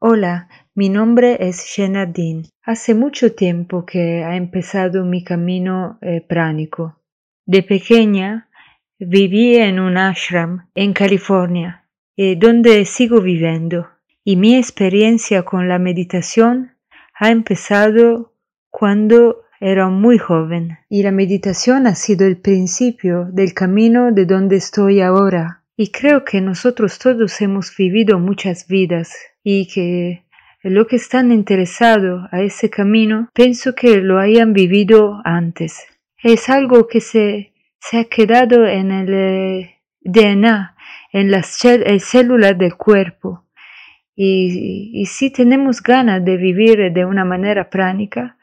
Hola, mi nombre es Shenardin. Hace mucho tiempo que ha empezado mi camino eh, pránico. De pequeña viví en un ashram en California, eh, donde sigo viviendo, y mi experiencia con la meditación ha empezado cuando era muy joven, y la meditación ha sido el principio del camino de donde estoy ahora. Y creo que nosotros todos hemos vivido muchas vidas y que lo que están interesados a ese camino, pienso que lo hayan vivido antes. Es algo que se, se ha quedado en el eh, DNA, en las células del cuerpo. Y, y, si tenemos ganas de vivir de una manera pránica,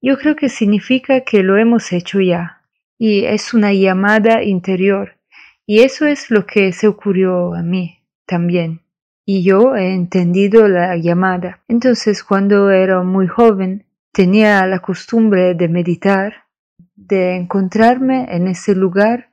yo creo que significa que lo hemos hecho ya. Y es una llamada interior. Y eso es lo que se ocurrió a mí también y yo he entendido la llamada. Entonces cuando era muy joven tenía la costumbre de meditar, de encontrarme en ese lugar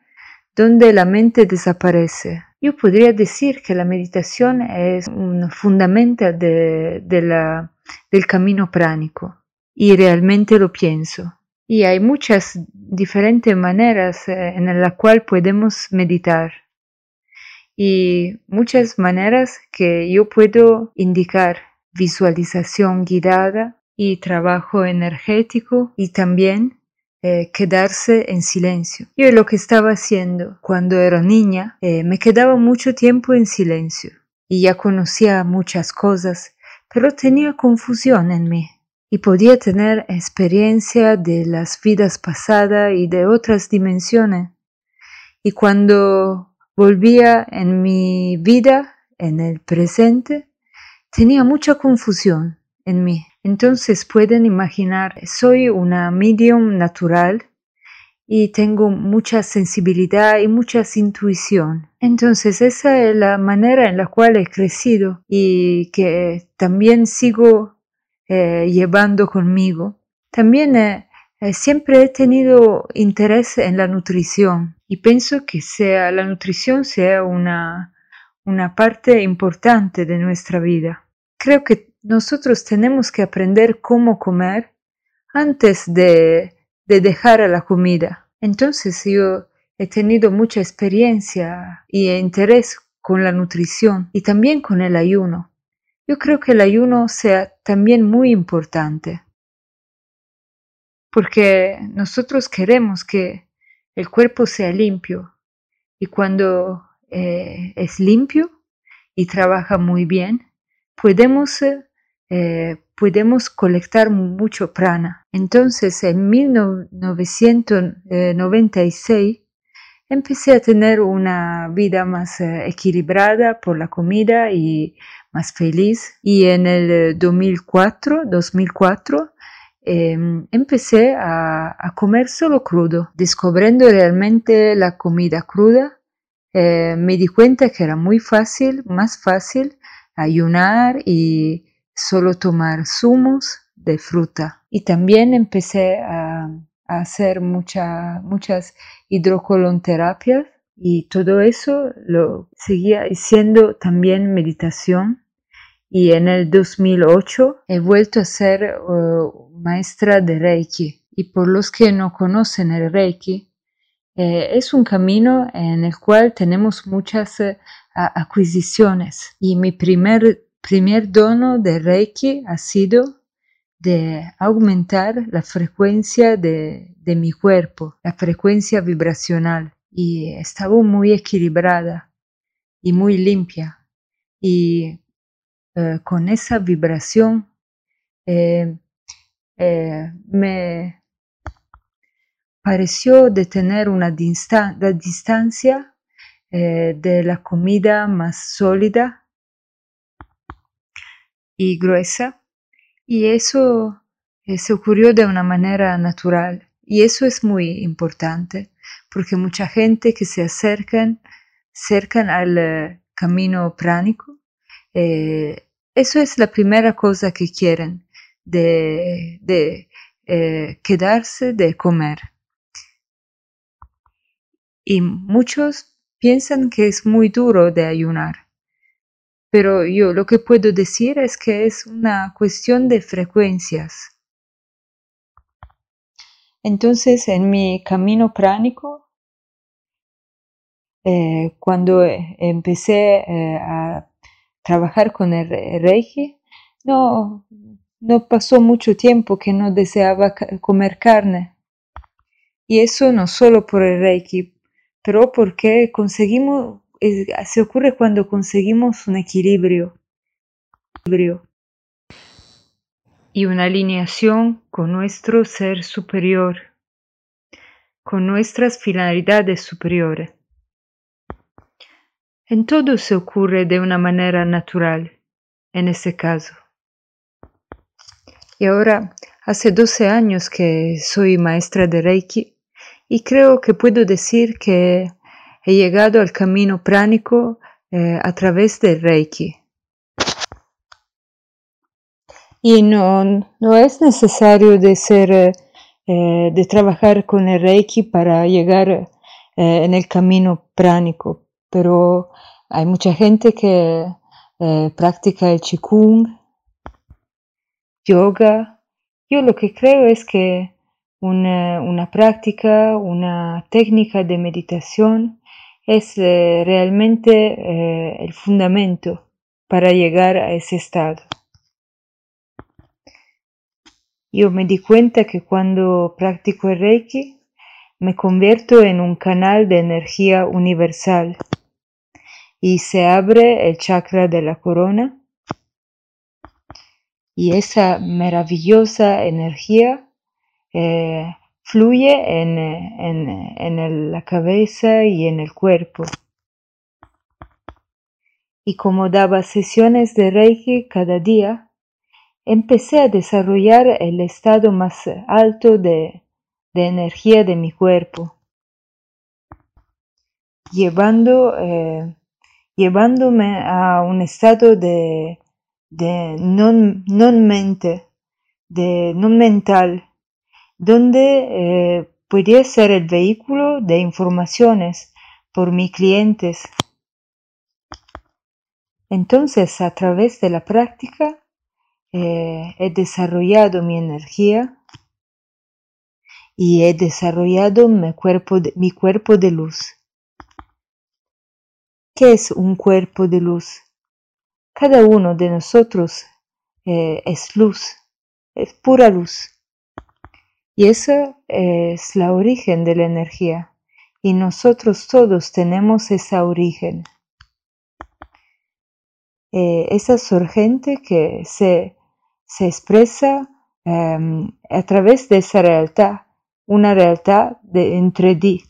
donde la mente desaparece. Yo podría decir que la meditación es un fundamento de, la, del camino pránico y realmente lo pienso. Y hay muchas diferentes maneras eh, en las cuales podemos meditar y muchas maneras que yo puedo indicar visualización guiada y trabajo energético y también eh, quedarse en silencio. Yo lo que estaba haciendo cuando era niña, eh, me quedaba mucho tiempo en silencio y ya conocía muchas cosas, pero tenía confusión en mí y podía tener experiencia de las vidas pasadas y de otras dimensiones. Y cuando volvía en mi vida, en el presente, tenía mucha confusión en mí. Entonces pueden imaginar, soy una medium natural y tengo mucha sensibilidad y mucha intuición. Entonces esa es la manera en la cual he crecido y que también sigo eh, llevando conmigo. También eh, eh, siempre he tenido interés en la nutrición y pienso que sea la nutrición sea una, una parte importante de nuestra vida. Creo que nosotros tenemos que aprender cómo comer antes de, de dejar a la comida. Entonces yo he tenido mucha experiencia y interés con la nutrición y también con el ayuno. Yo creo que el ayuno sea también muy importante porque nosotros queremos que el cuerpo sea limpio y cuando eh, es limpio y trabaja muy bien, podemos, eh, podemos colectar mucho prana. Entonces, en 1996, empecé a tener una vida más eh, equilibrada por la comida y más feliz. Y en el 2004, 2004 Em, empecé a, comer solo crudo, descubriendo realmente la comida cruda. Eh, me di cuenta que era muy fácil, más fácil ayunar y solo tomar zumos de fruta. Y también empecé a, hacer muchas hidrocolonterapias y todo eso lo seguía haciendo también meditación y en el 2008 he vuelto a ser uh, maestra de Reiki. Y por los que no conocen el Reiki, eh, es un camino en el cual tenemos muchas uh, adquisiciones. Y mi primer, primer dono de Reiki ha sido de aumentar la frecuencia de, de mi cuerpo, la frecuencia vibracional. Y estaba muy equilibrada y muy limpia. Y eh, con esa vibración eh, eh, me pareció de tener una distancia de la comida más sólida y gruesa. Y eso se ocurrió de una manera natural. Y eso es muy importante porque mucha gente que se acercan cercan al camino pránico eso es la primera cosa que quieren, de, eh, quedarse de comer. Y muchos piensan que es muy duro de ayunar, pero yo lo que puedo decir es que es una cuestión de frecuencias. Entonces, en mi camino pránico, eh, cuando empecé eh, a trabajar con el Reiki, no, no pasó mucho tiempo que no deseaba comer carne. Y eso no solo por el Reiki, pero porque conseguimos, se ocurre cuando conseguimos un equilibrio, y una alineación con nuestro ser superior, con nuestras finalidades superiores. En todo se ocurre de una manera natural, en ese caso. Y ahora, hace 12 años que soy maestra de Reiki y creo que puedo decir que he llegado al camino pránico eh, a través del Reiki. Y no, es necesario de ser, eh, de trabajar con el Reiki para llegar eh, en el camino pránico, pero hay mucha gente que practica el Qigong, yoga. Yo lo que creo es que una, práctica, una técnica de meditación es eh, realmente eh, el fundamento para llegar a ese estado. Yo me di cuenta que cuando practico el Reiki me convierto en un canal de energía universal y se abre el chakra de la corona y esa maravillosa energía eh, fluye en, en, la cabeza y en el cuerpo. Y como daba sesiones de Reiki cada día, empecé a desarrollar el estado más alto de, energía de mi cuerpo, llevando, eh, llevándome a un estado de, de non, mente, de non mental, donde eh, podría ser el vehículo de informaciones por mis clientes. Entonces, a través de la práctica, eh, he desarrollado mi energía y he desarrollado mi cuerpo, mi cuerpo de luz. ¿Qué es un cuerpo de luz? Cada uno de nosotros eh, es luz, es pura luz. Y esa es la origen de la energía. Y nosotros todos tenemos esa origen. Eh, esa surgente que se, se expresa em, a través de esa realidad, una realidad de entre ti.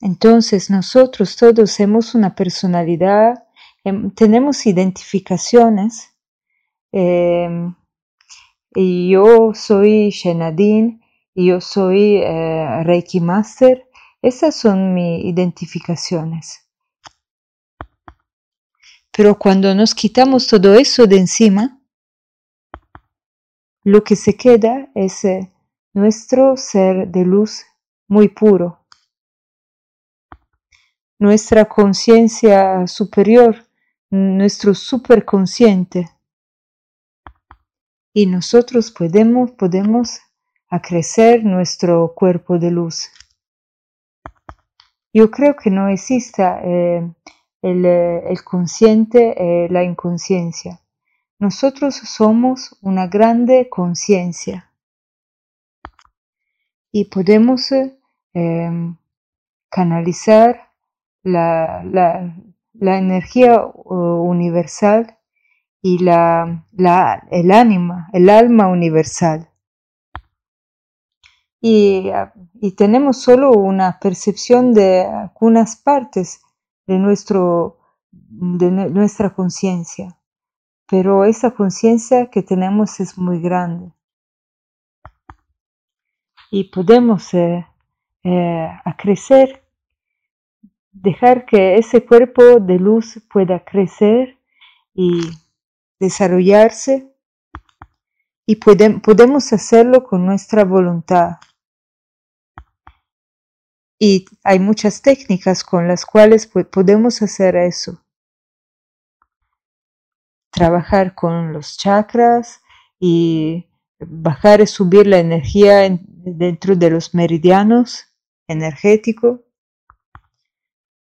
Entonces nosotros todos somos una personalidad, em, tenemos identificaciones. Em, yo soy Shenadin yo soy eh, Reiki Master. Esas son mis identificaciones. Pero cuando nos quitamos todo eso de encima, lo que se queda es eh, nuestro ser de luz muy puro, nuestra conciencia superior, nuestro superconsciente y nosotros podemos, podemos acrecer nuestro cuerpo de luz. Yo creo que no exista eh, el, el, consciente, la inconsciencia. Nosotros somos una grande conciencia y podemos em, canalizar la, la, la energía universal y la, la, el ánima, el alma universal. Y, y, tenemos solo una percepción de algunas partes de, nuestro, de nuestra conciencia, pero esa conciencia que tenemos es muy grande. Y podemos eh, eh, crecer, dejar que ese cuerpo de luz pueda crecer y desarrollarse y podemos hacerlo con nuestra voluntad. Y hay muchas técnicas con las cuales podemos hacer eso. trabajar con los chakras y bajar y subir la energía dentro de los meridianos energéticos.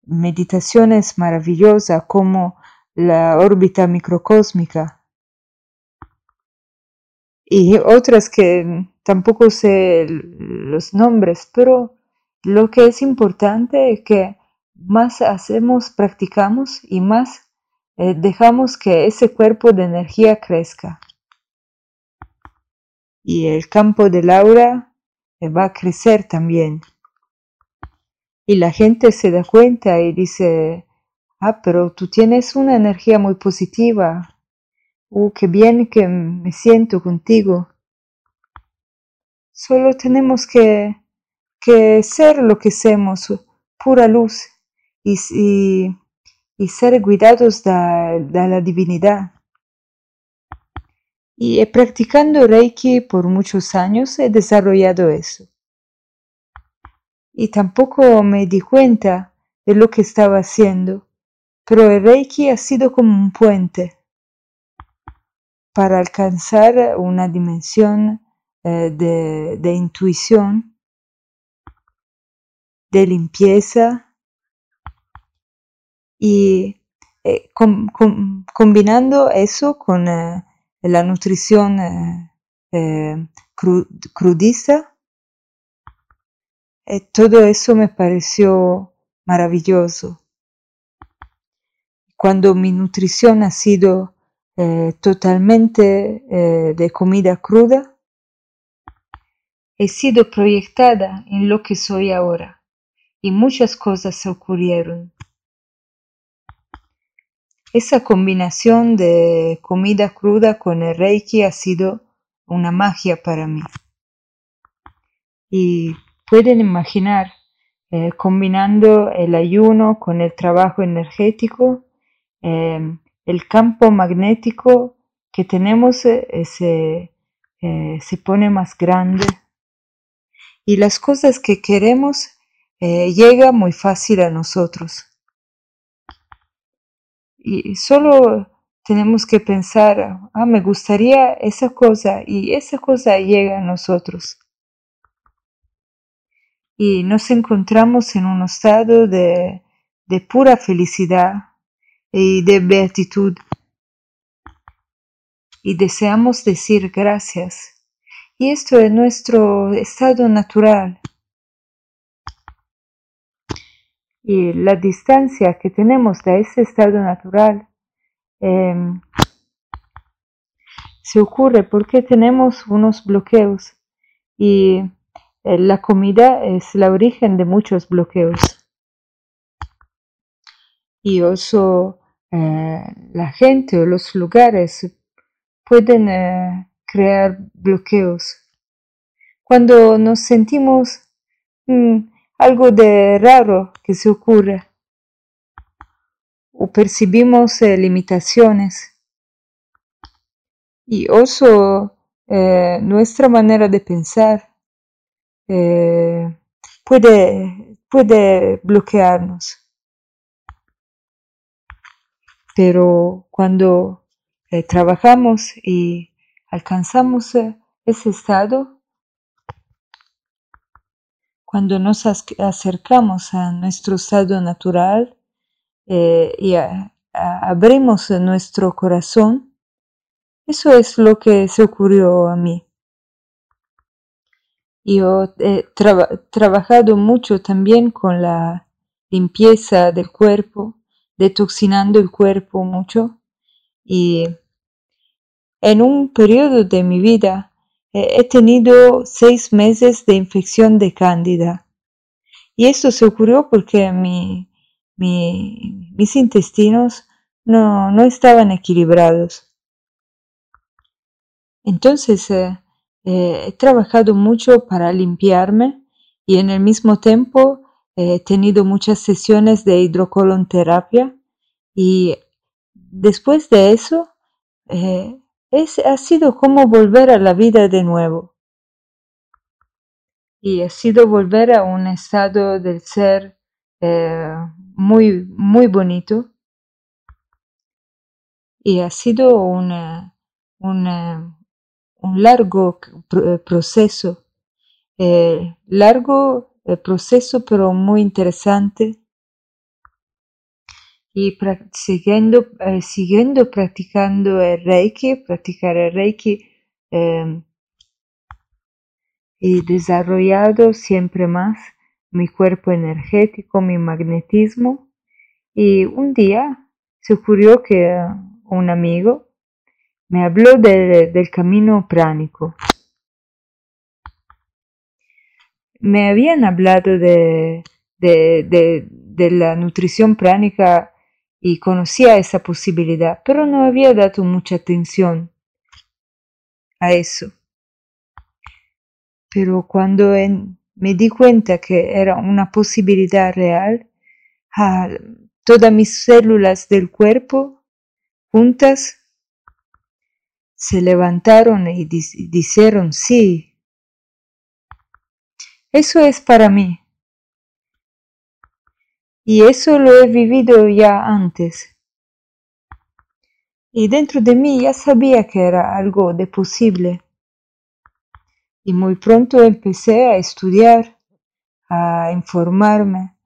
Meditaciones maravillosas como la órbita microcósmica y otras que tampoco sé los nombres, pero lo que es importante es que más hacemos, practicamos y más eh, dejamos que ese cuerpo de energía crezca. Y el campo del aura eh, va a crecer también. Y la gente se da cuenta y dice, ah, pero tú tienes una energía muy positiva. Uh, qué bien que me siento contigo. Solo tenemos que, que ser lo que somos, pura luz, y, y, ser cuidados de, de la divinidad. Y practicando Reiki por muchos años he desarrollado eso. Y tampoco me di cuenta de lo que estaba haciendo, pero el Reiki ha sido como un puente para alcanzar una dimensión eh, de, intuición, de limpieza y eh, combinando eso con eh, la nutrición crudista, todo eso me pareció maravilloso. Cuando mi nutrición ha sido totalmente de comida cruda, he sido proyectada en lo que soy ahora y muchas cosas ocurrieron. Esa combinación de comida cruda con el reiki ha sido una magia para mí. Y pueden imaginar eh, combinando el ayuno con el trabajo energético, em, el campo magnético que tenemos eh, se, eh, se pone más grande y las cosas que queremos llegan muy fácil a nosotros. Y solo tenemos que pensar, ah, me gustaría esa cosa y esa cosa llega a nosotros. Y nos encontramos en un estado de, de pura felicidad y de beatitud. Y deseamos decir gracias y esto es nuestro estado natural. Y la distancia que tenemos de ese estado natural em, se ocurre porque tenemos unos bloqueos y la comida es el origen de muchos bloqueos. Y eso eh, la gente o los lugares pueden eh, crear bloqueos. Cuando nos sentimos mm, algo de raro que se ocurre o percibimos eh, limitaciones y eh, nuestra manera de pensar eh, puede, puede bloquearnos. Pero cuando trabajamos y alcanzamos eh, ese estado cuando nos acercamos a nuestro estado natural eh, y abrimos nuestro corazón, eso es lo que se ocurrió a mí. Yo he trabajado mucho también con la limpieza del cuerpo, detoxinando el cuerpo mucho y en un periodo de mi vida he tenido seis meses de infección de cándida. Y esto se ocurrió porque mi, mis intestinos no, no, estaban equilibrados. Entonces eh, eh, he trabajado mucho para limpiarme y en el mismo tiempo he tenido muchas sesiones de hidrocolonterapia y después de eso es, ha sido como volver a la vida de nuevo. Y ha sido volver a un estado del ser eh, muy, muy bonito. y ha sido una, una, un largo proceso, eh, largo proceso pero muy interesante y siguiendo, eh, siguiendo practicando el Reiki, practicar el Reiki em, y desarrollado siempre más mi cuerpo energético, mi magnetismo. Y un día se ocurrió que un amigo me habló del camino pránico. Me habían hablado de, de, de la nutrición pránica y conocía esa posibilidad, pero no había dado mucha atención a eso. Pero cuando me di cuenta que era una posibilidad real, ah, todas mis células del cuerpo juntas se levantaron y dijeron sí. Eso es para mí. Y eso lo he vivido ya antes. Y dentro de mí ya sabía que era algo de posible. Y muy pronto empecé a estudiar, a informarme,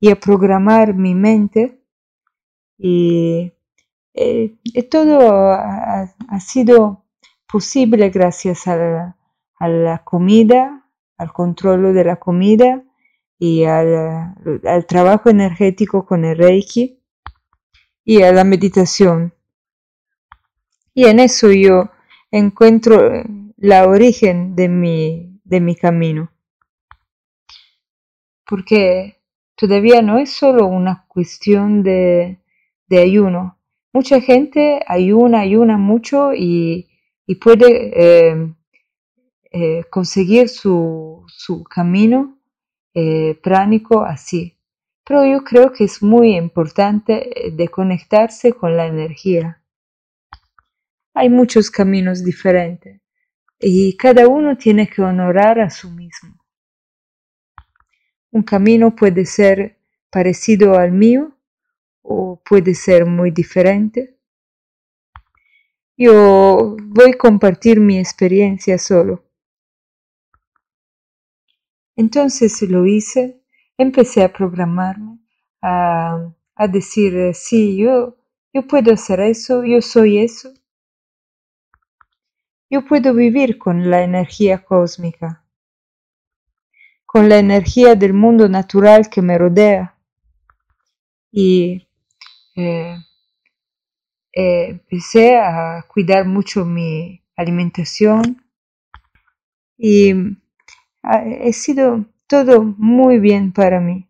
y a programar mi mente. Y, eh, todo ha, sido posible gracias a la comida, al control de la comida y al, trabajo energético con el Reiki y a la meditación. Y en eso yo encuentro la origen de mi, de mi camino. Porque todavía no es solo una cuestión de, de ayuno. Mucha gente ayuna, ayuna mucho y, puede eh, eh, conseguir su, camino eh, pránico así. Pero yo creo que es muy importante de conectarse con la energía. Hay muchos caminos diferentes y cada uno tiene que honorar a su mismo. Un camino puede ser parecido al mío o puede ser muy diferente. Yo voy a compartir mi experiencia solo. Entonces lo hice, empecé a programarme, a, decir, eh, sí, yo, yo puedo hacer eso, yo soy eso. Yo puedo vivir con la energía cósmica, con la energía del mundo natural que me rodea. Y eh, eh, empecé a cuidar mucho mi alimentación y ha sido todo muy bien para mí.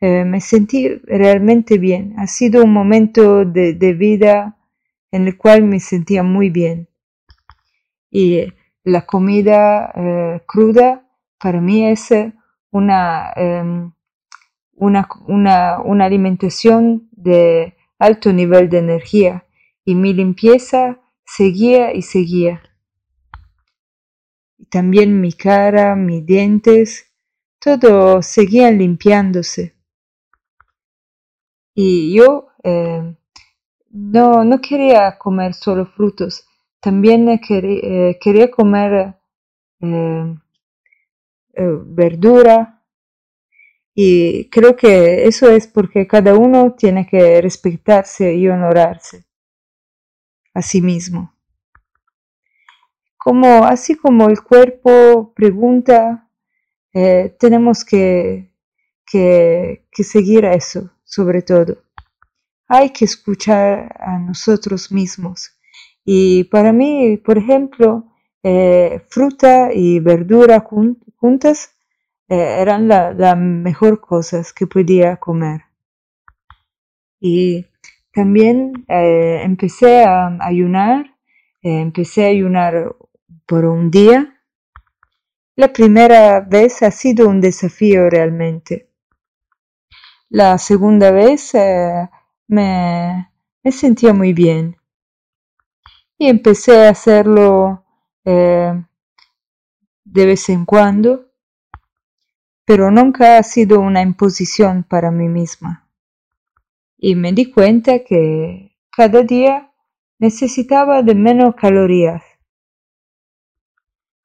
Eh, me sentí realmente bien. Ha sido un momento de, vida en el cual me sentía muy bien. Y la comida eh, cruda para mí es una, em, una, una, una alimentación de alto nivel de energía y mi limpieza seguía y seguía también mi cara, mis dientes, todo seguían limpiándose. Y yo eh, no, no quería comer solo frutos, también quería, eh, quería comer eh, verdura. Y creo que eso es porque cada uno tiene que respetarse y honorarse a sí mismo como así como el cuerpo pregunta, eh, tenemos que, que, que seguir eso, sobre todo. Hay que escuchar a nosotros mismos. Y para mí, por ejemplo, eh, fruta y verdura juntas eh, eran las la mejor cosas que podía comer. Y también empecé a ayunar, empecé a ayunar por un día. La primera vez ha sido un desafío realmente. La segunda vez eh, me, sentía muy bien y empecé a hacerlo eh, de vez en cuando, pero nunca ha sido una imposición para mí misma. y me di cuenta que cada día necesitaba de menos calorías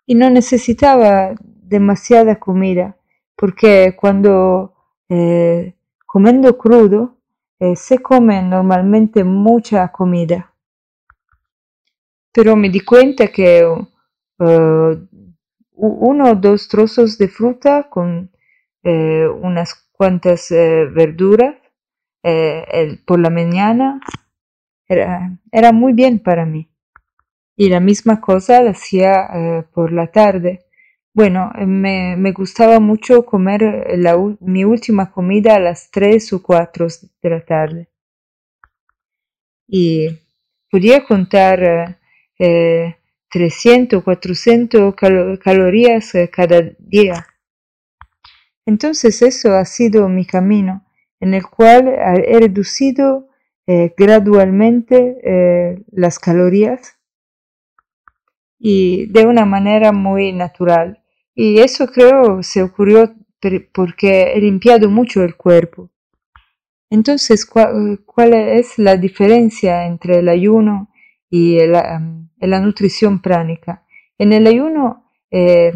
y no necesitaba demasiada comida porque cuando eh, comiendo crudo eh, se come normalmente mucha comida pero me di cuenta que uh, uno o dos trozos de fruta con eh, unas cuantas eh, verduras eh, por la mañana era, era, muy bien para mí. Y la misma cosa hacía por la tarde. Bueno, me, me gustaba mucho comer la, mi última comida a las tres o cuatro de la tarde. Y podía contar 300, 400 calorías eh, cada día. Entonces eso ha sido mi camino, en el cual he reducido eh, gradualmente eh, las calorías y de una manera muy natural. Y eso creo se ocurrió porque he limpiado mucho el cuerpo. Entonces, ¿cuál, es la diferencia entre el ayuno y el, la nutrición pránica. En el ayuno eh,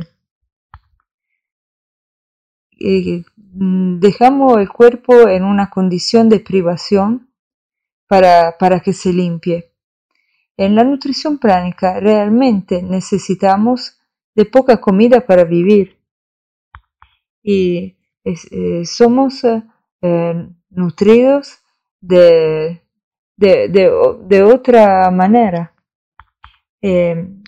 eh, dejamos el cuerpo en una condición de privación para, para que se limpie. En la nutrición pránica realmente necesitamos de poca comida para vivir y eh, somos nutridos de, de, otra manera. Em,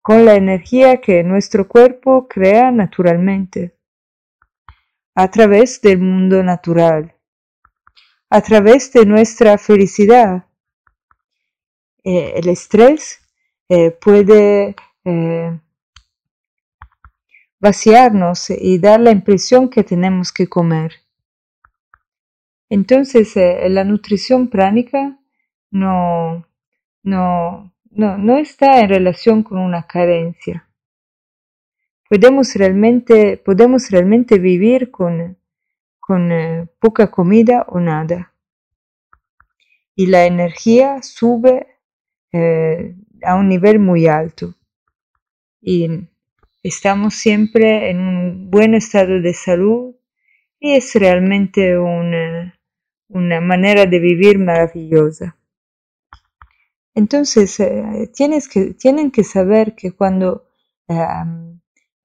con la energía que nuestro cuerpo crea naturalmente, a través del mundo natural, a través de nuestra felicidad. Eh, el estrés eh, puede eh, vaciarnos y dar la impresión que tenemos que comer. Entonces, la nutrición pránica no, no, no, no está en relación con una carencia. Podemos realmente, podemos realmente vivir con, con eh, poca comida o nada. Y la energía sube eh, a un nivel muy alto. Y estamos siempre en un buen estado de salud y es realmente una, una manera de vivir maravillosa. Entonces, eh, tienen que saber que cuando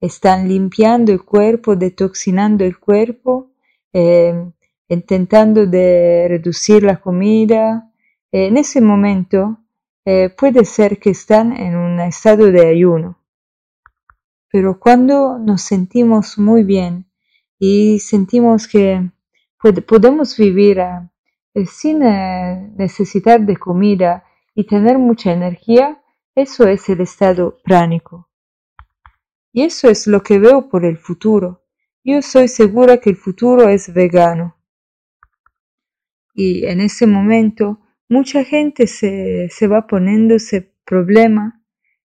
están limpiando el cuerpo, detoxinando el cuerpo, em, intentando de reducir la comida, en ese momento eh, puede ser que están en un estado de ayuno. Pero cuando nos sentimos muy bien y sentimos que podemos vivir eh, sin necesitar de comida, y tener mucha energía, eso es el estado pránico. Y eso es lo que veo por el futuro. Yo soy segura que el futuro es vegano. Y en ese momento mucha gente se, se va poniéndose problemas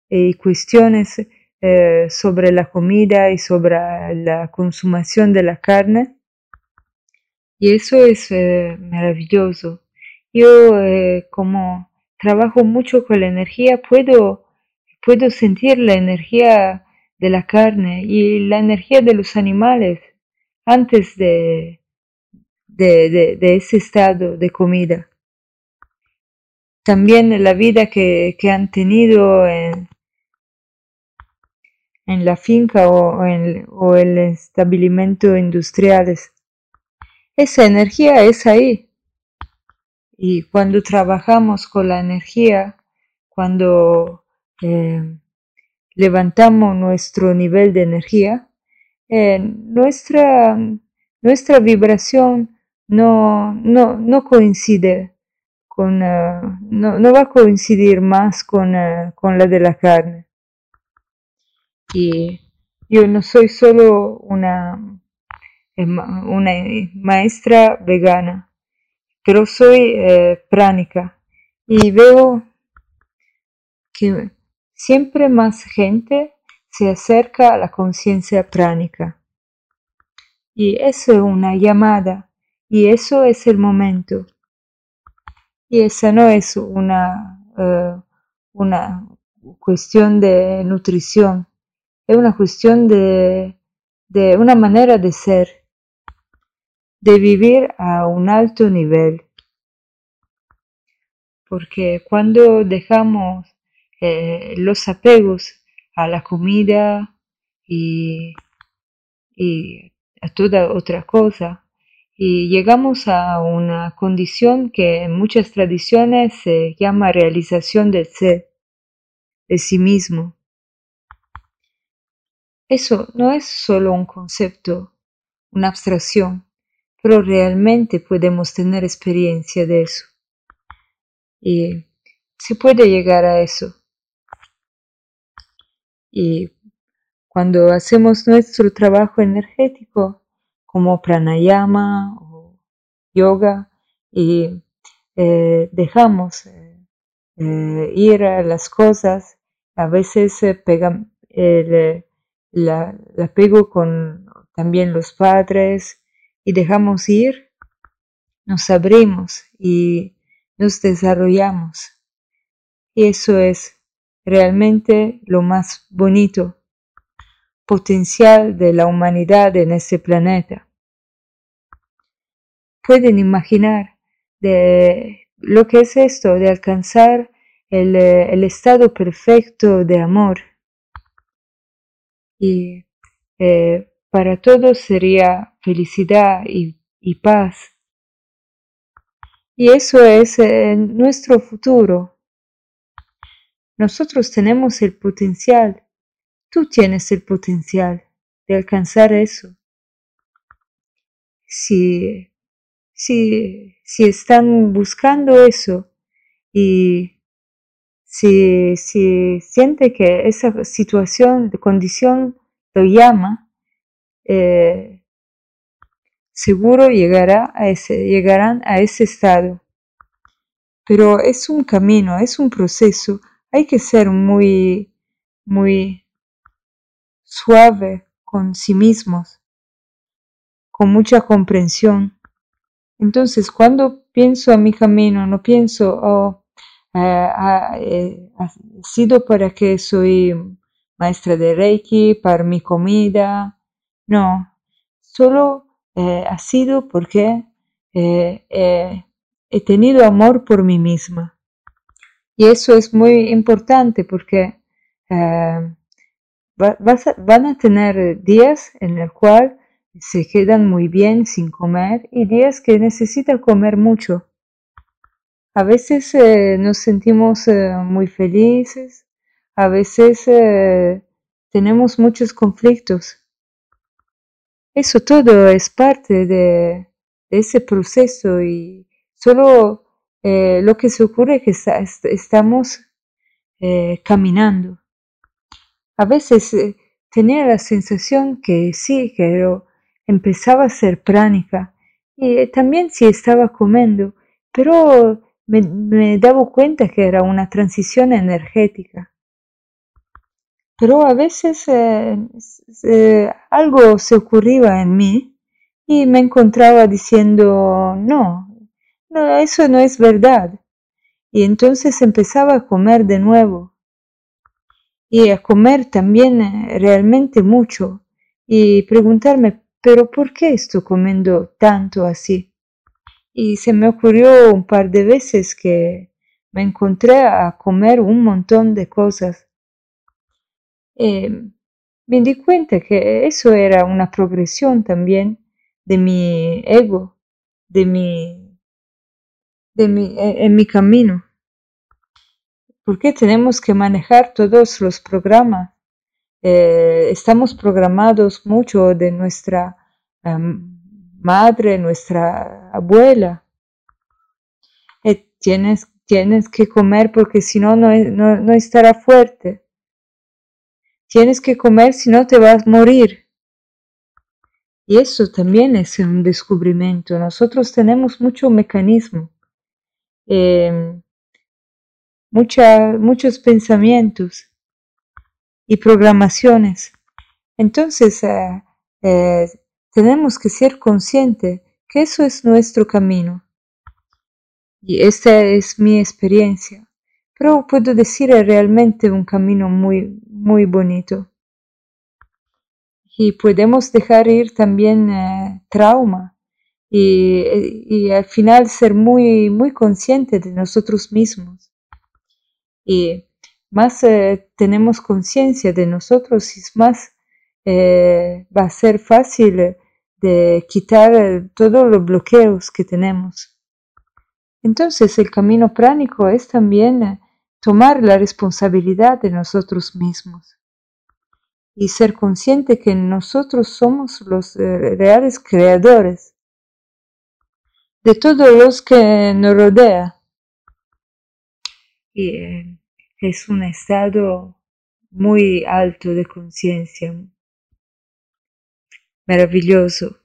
y cuestiones eh, sobre la comida y sobre la consumación de la carne. Y eso es eh, maravilloso. Yo eh, como trabajo mucho con la energía, puedo, puedo sentir la energía de la carne y la energía de los animales antes de, de, ese estado de comida. También la vida que, han tenido en, en la finca o en o el establecimiento industriales. Esa energía es ahí. Y cuando trabajamos con la energía, cuando eh, levantamos nuestro nivel de energía, eh, nuestra, nuestra vibración no, no, no coincide con, eh, no, no, va a coincidir más con, con la de la carne. Y yo no soy solo una, una maestra vegana pero soy eh, pránica y veo que siempre más gente se acerca a la conciencia pránica. Y eso es una llamada y eso es el momento. Y esa no es una, eh, una cuestión de nutrición, es una cuestión de, de una manera de ser, de vivir a un alto nivel. Porque cuando dejamos eh, los apegos a la comida y, y a toda otra cosa, y llegamos a una condición que en muchas tradiciones se llama realización del ser, de sí mismo. Eso no es solo un concepto, una abstracción, pero realmente podemos tener experiencia de eso. Y se puede llegar a eso. Y cuando hacemos nuestro trabajo energético, como pranayama o yoga y eh, dejamos eh, eh, ir a las cosas, a veces pegan el, la, apego con también los padres y dejamos ir, nos abrimos y nos desarrollamos. Y eso es realmente lo más bonito potencial de la humanidad en este planeta. Pueden imaginar de lo que es esto, de alcanzar el, el estado perfecto de amor. Y eh, para todos sería felicidad y, y, paz. Y eso es eh, nuestro futuro. Nosotros tenemos el potencial Tú tienes el potencial de alcanzar eso. Si, si, si están buscando eso y si, si siente que esa situación, condición lo llama, eh, seguro llegará a ese, llegarán a ese estado. Pero es un camino, es un proceso. Hay que ser muy, muy suave con sí mismos, con mucha comprensión. Entonces, cuando pienso a mi camino, no pienso, oh, eh, eh, ha sido para que soy maestra de Reiki, para mi comida. No, solo eh, ha sido porque he tenido amor por mí misma. Y eso es muy importante porque van a tener días en el cual se quedan muy bien sin comer y días que necesitan comer mucho. A veces eh, nos sentimos eh, muy felices, a veces eh, tenemos muchos conflictos. Eso todo es parte de, ese proceso y solo lo que se ocurre es que estamos caminando a veces eh, tenía la sensación que sí, que empezaba a ser pránica y eh, también sí estaba comiendo, pero me daba cuenta que era una transición energética. Pero a veces eh, algo se ocurría en mí y me encontraba diciendo, no, no, eso no es verdad. Y entonces empezaba a comer de nuevo y a comer también eh, realmente mucho y preguntarme, pero ¿por qué estoy comiendo tanto así? Y se me ocurrió un par de veces que me encontré a comer un montón de cosas. Eh, me di cuenta que eso era una progresión también de mi ego, de mi, de mi, eh, en mi camino. ¿Por qué tenemos que manejar todos los programas? Eh, estamos programados mucho de nuestra em, madre, nuestra abuela. Eh, tienes, tienes que comer porque si no, no, no estará fuerte. Tienes que comer si no te vas a morir. Y eso también es un descubrimiento. Nosotros tenemos mucho mecanismo. Em, muchos pensamientos y programaciones. Entonces, eh, eh, tenemos que ser conscientes que eso es nuestro camino. Y esta es mi experiencia. Pero puedo decir realmente un camino muy, muy bonito. Y podemos dejar ir también eh, trauma y, al final ser muy, muy conscientes de nosotros mismos. Y más eh, tenemos conciencia de nosotros y más eh, va a ser fácil de quitar todos los bloqueos que tenemos. Entonces el camino pránico es también tomar la responsabilidad de nosotros mismos y ser consciente que nosotros somos los reales creadores de todos los que nos rodea. Y, es un estado muy alto de conciencia, maravilloso.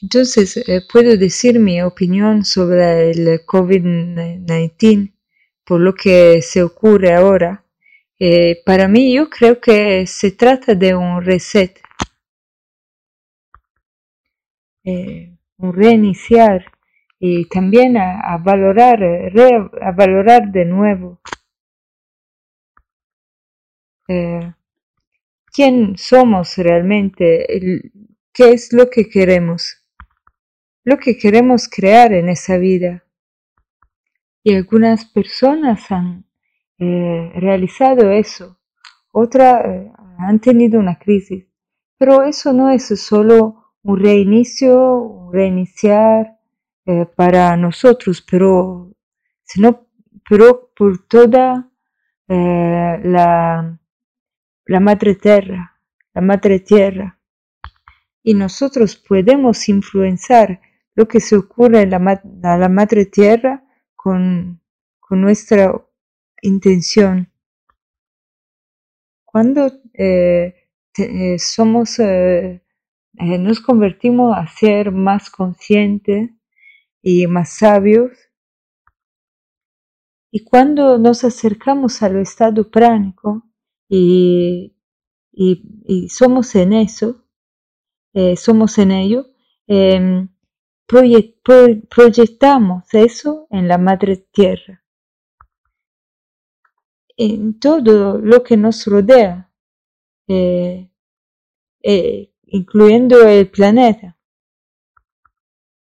Entonces, eh, puedo decir mi opinión sobre el COVID-19 por lo que se ocurre ahora. Eh, para mí, yo creo que se trata de un reset, eh, un reiniciar y también a, valorar, a valorar de nuevo eh, quién somos realmente, qué es lo que queremos, lo que queremos crear en esa vida. Y algunas personas han eh, realizado eso, otras eh, han tenido una crisis, pero eso no es solo un reinicio, un reiniciar, eh, para nosotros, pero, sino, por toda la, la madre tierra, la madre tierra. Y nosotros podemos influenciar lo que se ocurre en la madre tierra con, con nuestra intención. Cuando eh, somos, nos convertimos a ser más conscientes y más sabios. Y cuando nos acercamos al estado pránico y, y, somos en eso, eh, somos en ello, proyectamos eso en la madre tierra, en todo lo que nos rodea, eh, eh, incluyendo el planeta.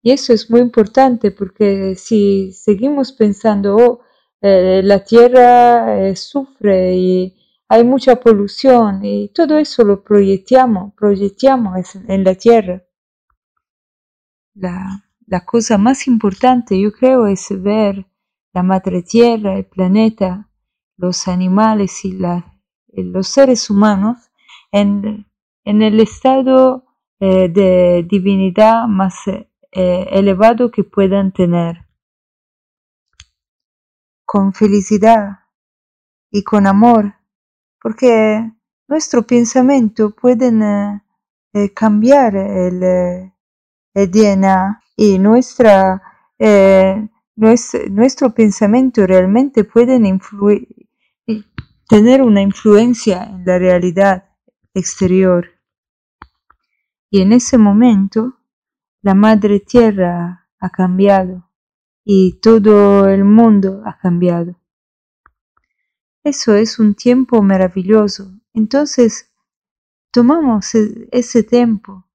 Y eso es muy importante porque si seguimos pensando, oh, eh, la tierra sufre y hay mucha polución y todo eso lo proyectamos, proyectamos en la tierra. La, la cosa más importante, yo creo, es ver la madre tierra, el planeta, los animales y la, los seres humanos en, en el estado eh, de divinidad más eh, elevado que puedan tener. Con felicidad y con amor, porque nuestro pensamiento puede eh, eh, cambiar el, Y nuestra, nuestro, pensamiento realmente pueden influir, tener una influencia en la realidad exterior. Y en ese momento la madre tierra ha cambiado y todo el mundo ha cambiado. Eso es un tiempo maravilloso. Entonces, tomamos e-, ese tiempo.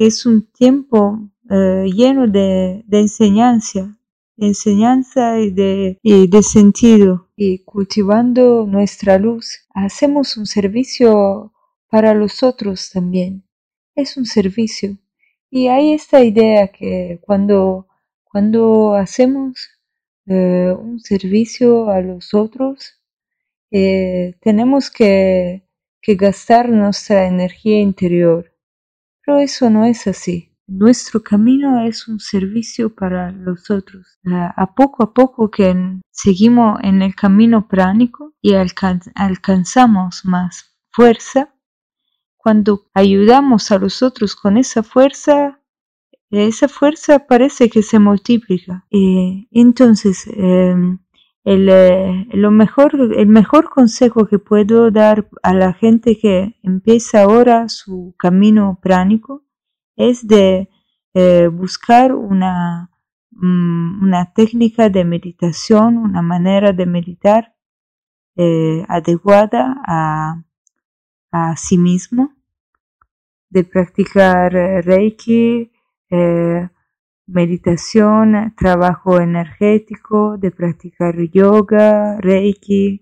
Es un tiempo eh, lleno de, enseñanza, enseñanza y de, y de sentido. Y cultivando nuestra luz, hacemos un servicio para los otros también. Es un servicio y hay esta idea que cuando, cuando hacemos eh, un servicio a los otros, eh, tenemos que, que gastar nuestra energía interior. Pero eso no es así. Nuestro camino es un servicio para los otros. a poco a poco que seguimos en el camino pránico y alcanzamos más fuerza, cuando ayudamos a los otros con esa fuerza, esa fuerza parece que se multiplica. Y entonces, em, el, eh, lo mejor, el mejor consejo que puedo dar a la gente que empieza ahora su camino pránico es de eh, buscar una, mm, una técnica de meditación, una manera de meditar eh, adecuada a, a, sí mismo, de practicar Reiki, meditación, trabajo energético, de practicar yoga, Reiki,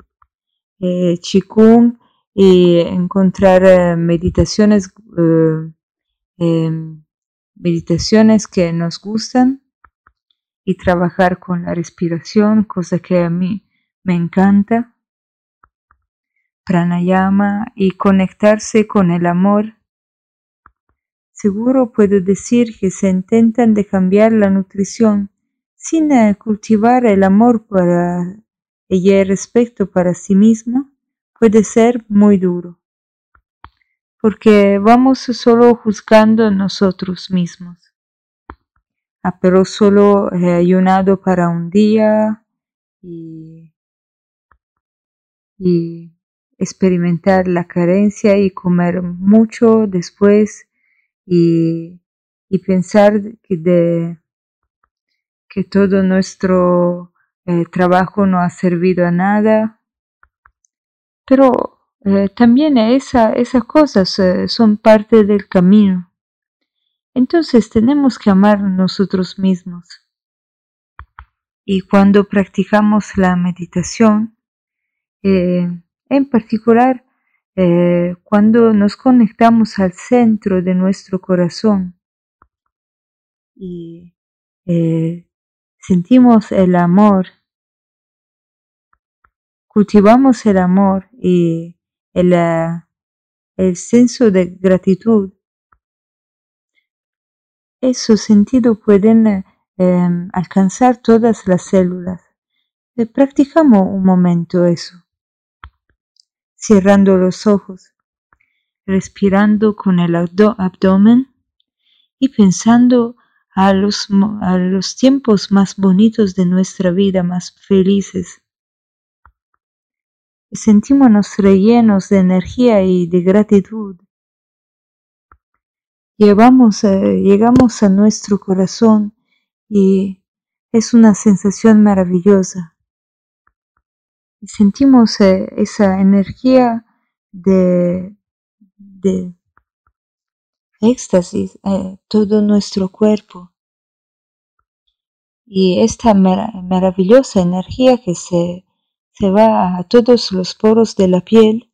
eh, Qigong y encontrar eh, meditaciones, eh, em, meditaciones que nos gustan y trabajar con la respiración, cosa que a mí me encanta. Pranayama y conectarse con el amor. Seguro puedo decir que se intentan de cambiar la nutrición sin cultivar el amor para y el respeto para sí mismo puede ser muy duro, porque vamos solo juzgando nosotros mismos. Ah, pero solo he ayunado para un día y experimentar la carencia y comer mucho después y, pensar que, de, que todo nuestro el trabajo no ha servido a nada, pero eh, también esa, esas cosas eh, son parte del camino. Entonces tenemos que amar nosotros mismos. Y cuando practicamos la meditación, eh, en particular cuando nos conectamos al centro de nuestro corazón y sentimos el amor cultivamos el amor y el, eh, el senso de gratitud, esos sentidos pueden eh, alcanzar todas las células. Eh, practicamos un momento eso, cerrando los ojos, respirando con el abdomen y pensando a los, a los tiempos más bonitos de nuestra vida, más felices sentímonos rellenos de energía y de gratitud. Llevamos, eh, llegamos a nuestro corazón y es una sensación maravillosa. Sentimos eh, esa energía de, de éxtasis, eh, todo nuestro cuerpo. Y esta maravillosa energía que se se va a todos los poros de la piel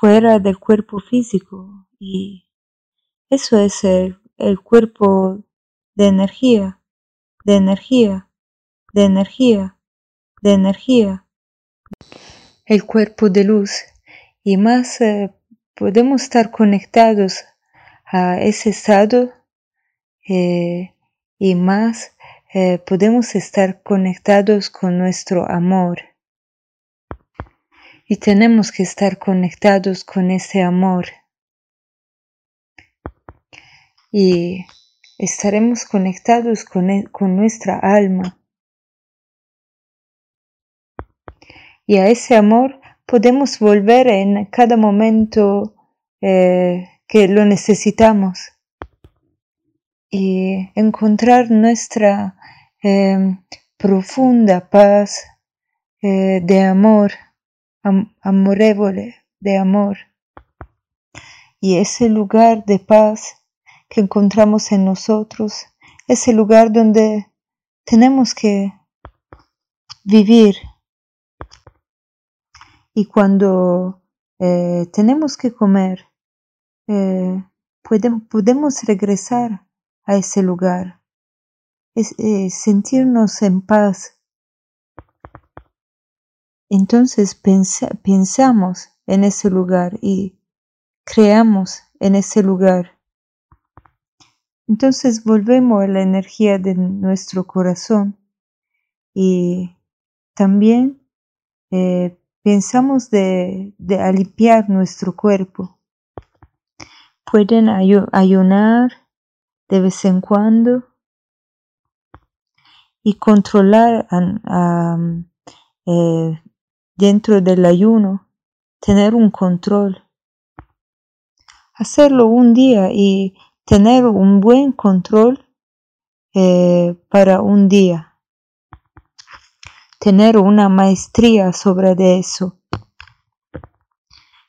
fuera del cuerpo físico y eso es el, cuerpo de energía, de energía, de energía, de energía. El cuerpo de luz y más eh, podemos estar conectados a ese estado eh, y más eh, podemos estar conectados con nuestro amor. Y tenemos que estar conectados con ese amor. Y estaremos conectados con, e, con nuestra alma. Y a ese amor podemos volver en cada momento eh, que lo necesitamos y encontrar nuestra Em, profunda paz eh, de amor, am, de amor. Y ese lugar de paz que encontramos en nosotros, ese lugar donde tenemos que vivir. Y cuando eh, tenemos que comer, eh, podemos regresar a ese lugar eh, sentirnos en paz. Entonces pensamos en ese lugar y creamos en ese lugar. Entonces volvemos a la energía de nuestro corazón y también pensamos de, de aliviar nuestro cuerpo. Pueden ayunar de vez en cuando y controlar eh, dentro del ayuno, tener un control. Hacerlo un día y tener un buen control eh, para un día. Tener una maestría sobre eso.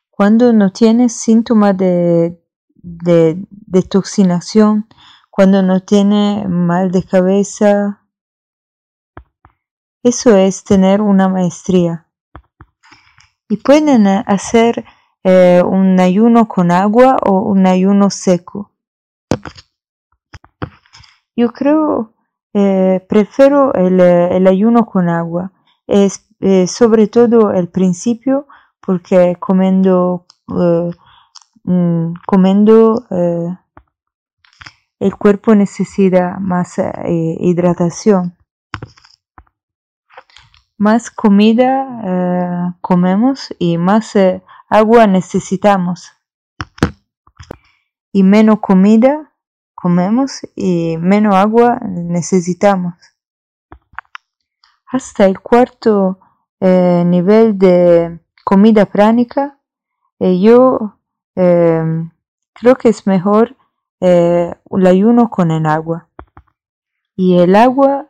Cuando no tienes síntomas de, de detoxinación, cuando no tiene mal de cabeza, eso es tener una maestría. Y pueden hacer eh, un ayuno con agua o un ayuno seco. Yo creo, eh, prefiero el, el, ayuno con agua, es, eh, sobre todo el principio, porque comiendo, eh, mm, comiendo eh, el cuerpo necesita más eh, hidratación. Más comida comemos y más agua necesitamos. Y menos comida comemos y menos agua necesitamos. Hasta el cuarto eh, nivel de comida pránica, eh, yo eh, creo que es mejor el ayuno con el agua. Y el agua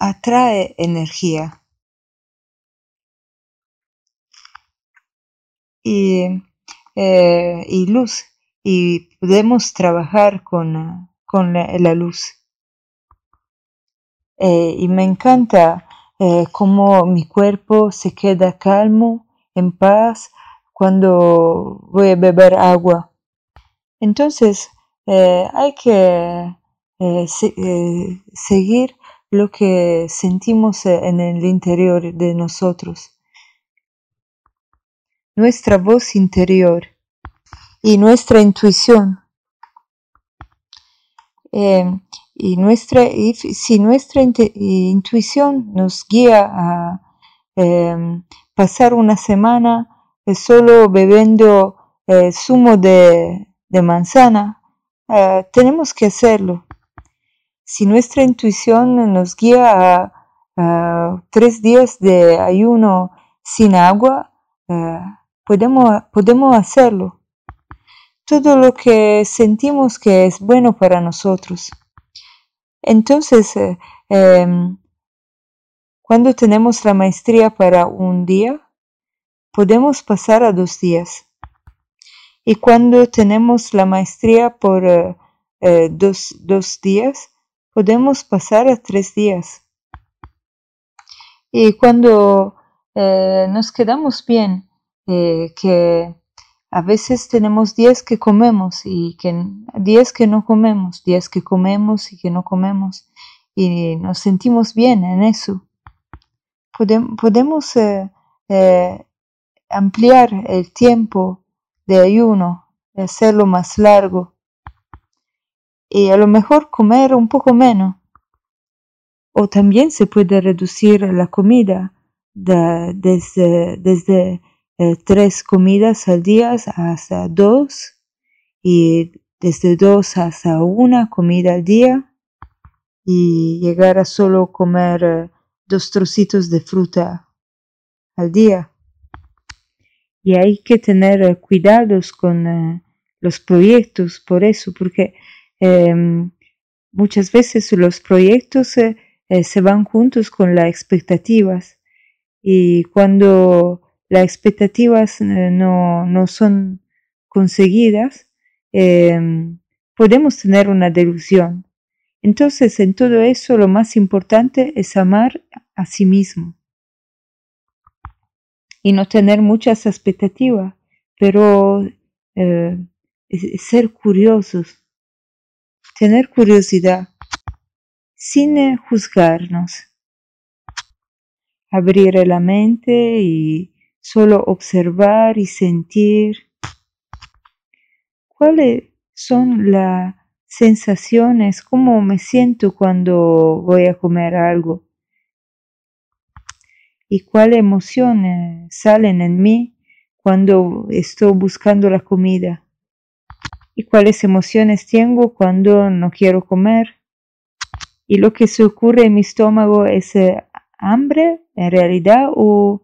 atrae energía. Y, y luz y podemos trabajar con, con la, luz. Eh, y me encanta eh, cómo mi cuerpo se queda calmo, en paz, cuando voy a beber agua. Entonces, eh, hay que seguir lo que sentimos en el interior de nosotros. Nuestra voz interior y nuestra intuición. Em, y nuestra, si nuestra intuición nos guía a em, pasar una semana eh, solo bebiendo eh, zumo de, manzana, eh, tenemos que hacerlo. Si nuestra intuición nos guía a, tres días de ayuno sin agua, podemos, podemos hacerlo todo lo que sentimos que es bueno para nosotros. Entonces, eh, em, cuando tenemos la maestría para un día, podemos pasar a dos días. Y cuando tenemos la maestría por eh, eh, dos, dos días, podemos pasar a tres días. Y cuando nos quedamos bien, que a veces tenemos días que comemos y que, días que no comemos, días que comemos y que no comemos y nos sentimos bien en eso. podemos eh, eh, ampliar el tiempo de ayuno, hacerlo más largo y a lo mejor comer un poco menos. O también se puede reducir la comida desde, desde eh, tres comidas al día hasta dos y desde dos hasta una comida al día y llegar a solo comer eh, dos trocitos de fruta al día. Y hay que tener eh, cuidados con los proyectos por eso, porque em, muchas veces los proyectos se van juntos con las expectativas y cuando las expectativas eh, no, son conseguidas, em, podemos tener una delusión. Entonces, en todo eso, lo más importante es amar a sí mismo. Y no tener muchas expectativas, pero eh, ser curiosos, tener curiosidad sin juzgarnos, abrir la mente y solo observar y sentir. Cuáles son las sensaciones, cómo me siento cuando voy a comer algo y cuáles emociones salen en mí cuando estoy buscando la comida y cuáles emociones tengo cuando no quiero comer. Y lo que se ocurre en mi estómago es hambre en realidad o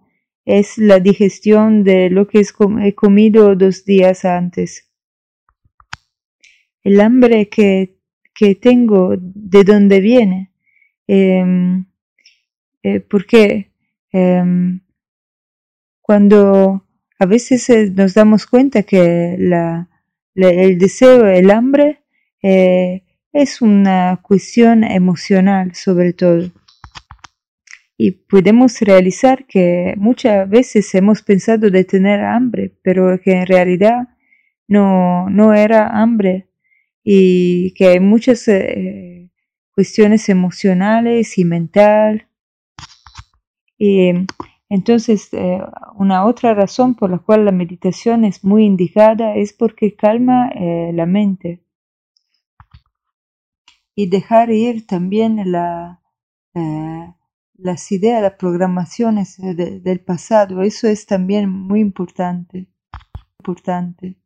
es la digestión de lo que he comido dos días antes. el hambre que, tengo, de dónde viene. Em, eh, porque em, cuando a veces eh, nos damos cuenta que el deseo, el hambre, eh, es una cuestión emocional sobre todo. Y podemos realizar que muchas veces hemos pensado de tener hambre, pero que en realidad no, no era hambre y que hay muchas eh, cuestiones emocionales y mental. Y entonces, eh, una otra razón por la cual la meditación es muy indicada es porque calma eh, la mente y dejar ir también la, las ideas, las programaciones del pasado. Eso es también muy importante, importante.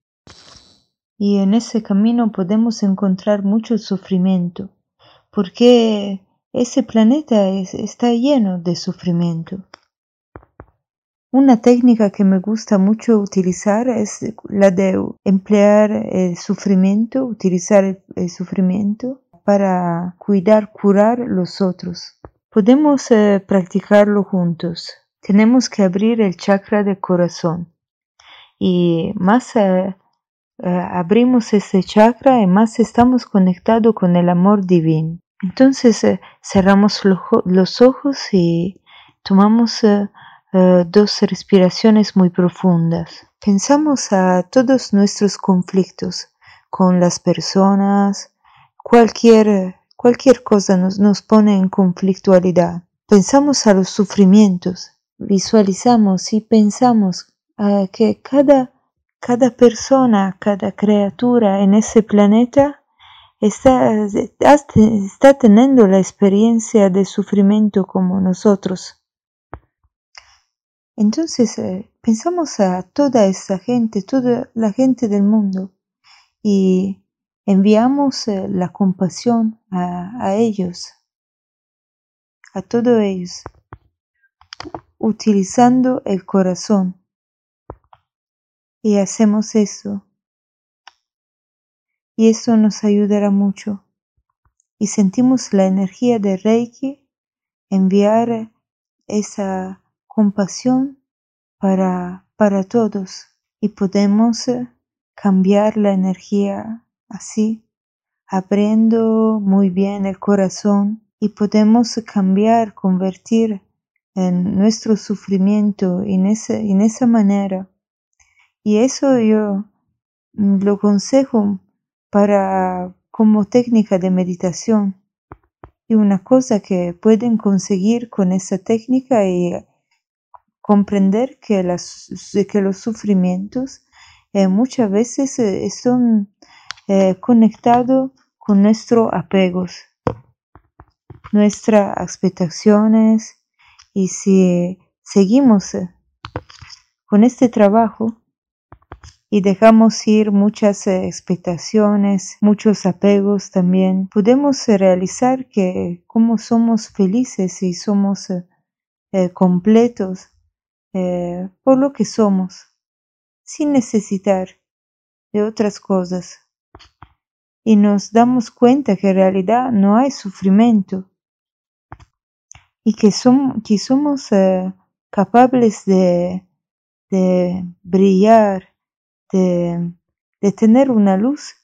Y en ese camino podemos encontrar mucho sufrimiento, porque ese planeta está lleno de sufrimiento. Una técnica que me gusta mucho utilizar es la de emplear el sufrimiento, utilizar el, sufrimiento para cuidar, curar los otros. Podemos eh, practicarlo juntos. Tenemos que abrir el chakra del corazón y más eh, eh, abrimos ese chakra y más estamos conectados con el amor divino. Entonces cerramos los ojos y tomamos dos respiraciones muy profundas. Pensamos a todos nuestros conflictos con las personas, cualquier, cualquier cosa nos, nos pone en conflictualidad. Pensamos a los sufrimientos, visualizamos y pensamos que cada, cada persona, cada criatura en ese planeta está, está teniendo la experiencia de sufrimiento como nosotros. Entonces eh, pensamos a toda esa gente, toda la gente del mundo y enviamos eh, la compasión a, ellos, a todos ellos, utilizando el corazón. Y hacemos eso. Y eso nos ayudará mucho. Y sentimos la energía de Reiki enviar esa compasión para, para todos y podemos eh, cambiar la energía así, abriendo muy bien el corazón y podemos cambiar, convertir en nuestro sufrimiento en, en esa manera. Y eso yo lo aconsejo para como técnica de meditación. Y una cosa que pueden conseguir con esa técnica y comprender que, las, que los sufrimientos eh, muchas veces eh, son eh, conectados con nuestros apegos, nuestras expectaciones y si seguimos con este trabajo y dejamos ir muchas expectaciones, muchos apegos también, podemos realizar que como somos felices y somos completos eh, por lo que somos, sin necesitar de otras cosas. Y nos damos cuenta que en realidad no hay sufrimiento y que, que somos eh, capaces de, de brillar, de, de tener una luz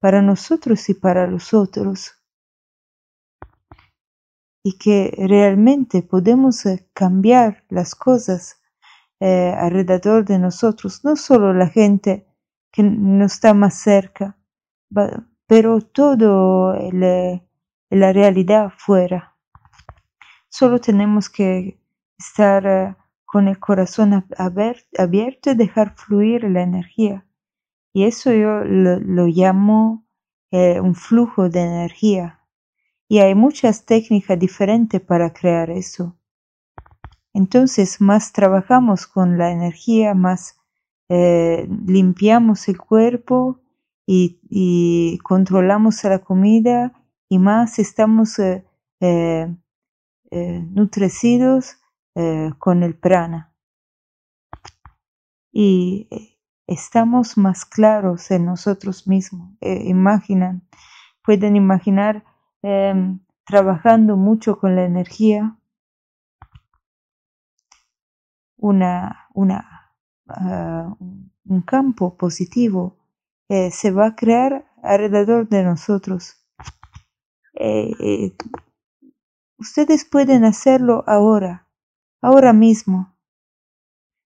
para nosotros y para los otros. Y que realmente podemos eh, cambiar las cosas eh, alrededor de nosotros, no solo la gente que no está más cerca, pero todo la realidad fuera. Solo tenemos que estar eh, con el corazón abierto y dejar fluir la energía. Y eso yo lo, llamo eh, un flujo de energía. Y hay muchas técnicas diferentes para crear eso. Entonces más trabajamos con la energía, más eh, limpiamos el cuerpo y, controlamos la comida y más estamos eh, eh, nutrecidos con el prana. Y estamos más claros en nosotros mismos. Eh, imaginan, pueden imaginar em, trabajando mucho con la energía, una, una, ah, un campo positivo eh, se va a crear alrededor de nosotros. Eh, ustedes pueden hacerlo ahora, ahora mismo.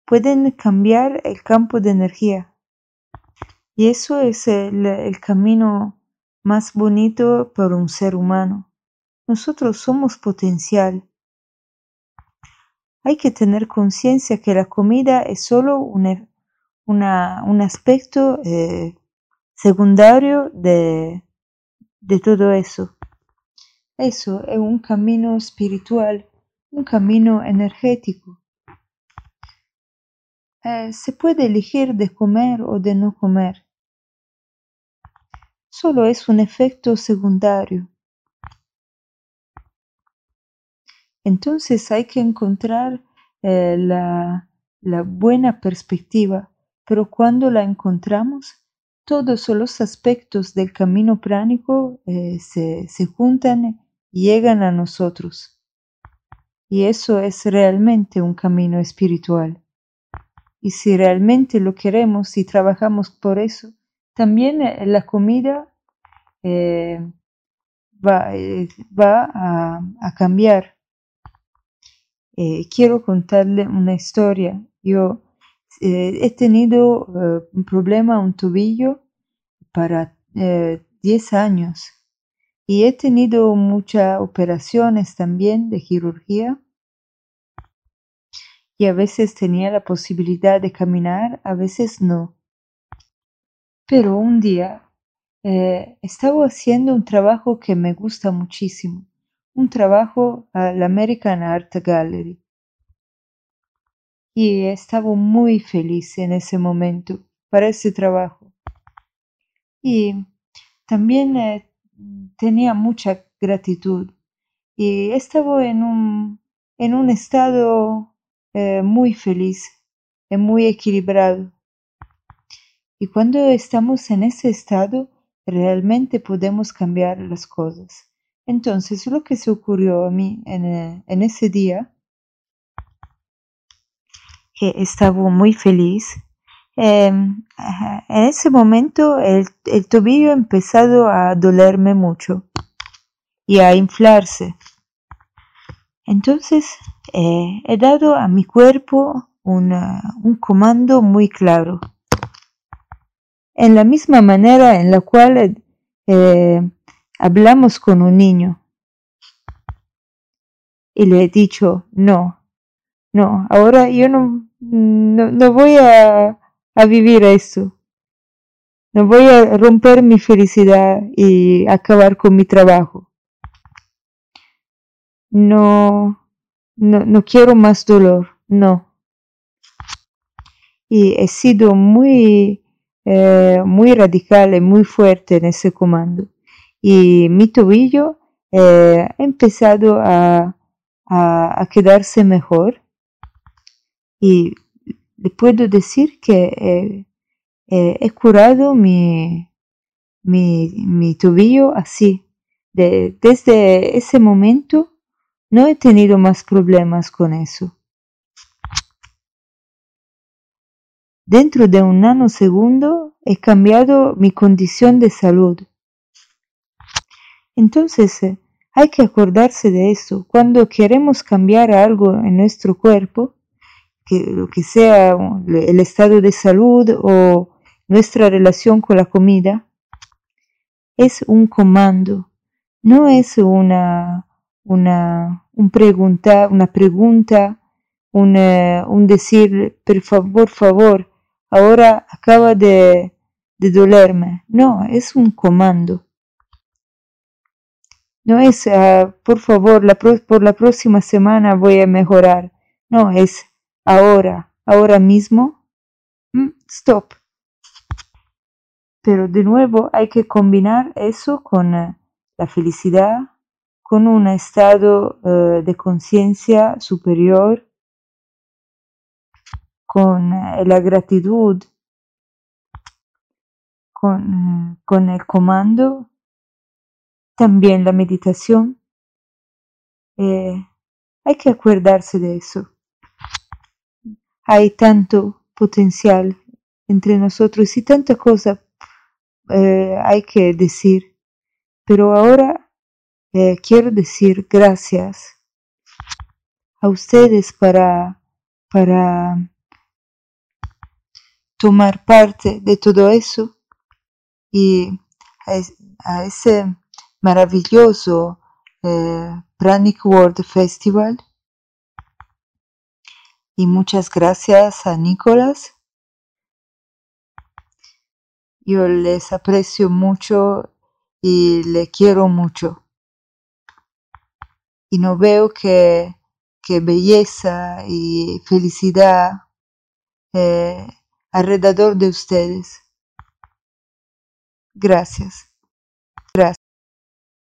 Pueden cambiar el campo de energía. Y eso es el camino más bonito para un ser humano. Nosotros somos potencial. Hay que tener conciencia que la comida es solo un, e, un aspecto eh, secundario de, de todo eso. Eso es un camino espiritual, un camino energético. Eh, se puede elegir de comer o de no comer. Solo es un efecto secundario. Entonces hay que encontrar eh, la, la buena perspectiva, pero cuando la encontramos, todos los aspectos del camino pránico eh, se, se juntan y llegan a nosotros. Y eso es realmente un camino espiritual. Y si realmente lo queremos y trabajamos por eso, también eh, la comida va, va a, a cambiar eh, quiero contarle una historia. Yo eh, he tenido eh, un problema, un tobillo, para 10 años y he tenido muchas operaciones también de cirugía y a veces tenía la posibilidad de caminar, a veces no. Pero un día estaba haciendo un trabajo que me gusta muchísimo un trabajo al American Art Gallery. Y estaba muy feliz en ese momento para ese trabajo. Y también eh, tenía mucha gratitud. Y estaba en un, en un estado eh, muy feliz, y muy equilibrado. Y cuando estamos en ese estado, realmente podemos cambiar las cosas. Entonces, lo que se ocurrió a mí en, eh, ese día, que estaba muy feliz, em, en ese momento el, tobillo ha empezado a dolerme mucho y a inflarse. Entonces eh, he dado a mi cuerpo un comando muy claro. En la misma manera en la cual eh, hablamos con un niño y le he dicho, no, no, ahora yo no, no, voy a, a vivir eso. No voy a romper mi felicidad y acabar con mi trabajo. No, no, no quiero más dolor, no. Y he sido muy, eh, muy radical y muy fuerte en ese comando y mi tobillo eh, ha empezado a, a, quedarse mejor y le puedo decir que eh, eh, he curado mi, tobillo así. De, desde ese momento no he tenido más problemas con eso. Dentro de un nanosegundo he cambiado mi condición de salud. Entonces eh, hay que acordarse de eso. Cuando queremos cambiar algo en nuestro cuerpo, que lo que sea el estado de salud o nuestra relación con la comida, es un comando, no es una, una, un pregunta, una pregunta, un, eh, un decir, por favor, favor, ahora acaba de, de dolerme. No, es un comando. No es, ah, por favor, la por la próxima semana voy a mejorar. No, es ahora, ahora mismo. Mm, stop. Pero de nuevo hay que combinar eso con eh, la felicidad, con un estado eh, de conciencia superior, con eh, la gratitud con, con el comando, también la meditación. Hay que acordarse de eso. Hay tanto potencial entre nosotros y tanta cosa eh, hay que decir. Pero ahora eh, quiero decir gracias a ustedes para, para tomar parte de todo eso y a, ese maravilloso eh, Pranic World Festival. Y muchas gracias a Nicolás. Yo les aprecio mucho y le quiero mucho. Y no veo que, que belleza y felicidad eh, alrededor de ustedes. Gracias. Gracias.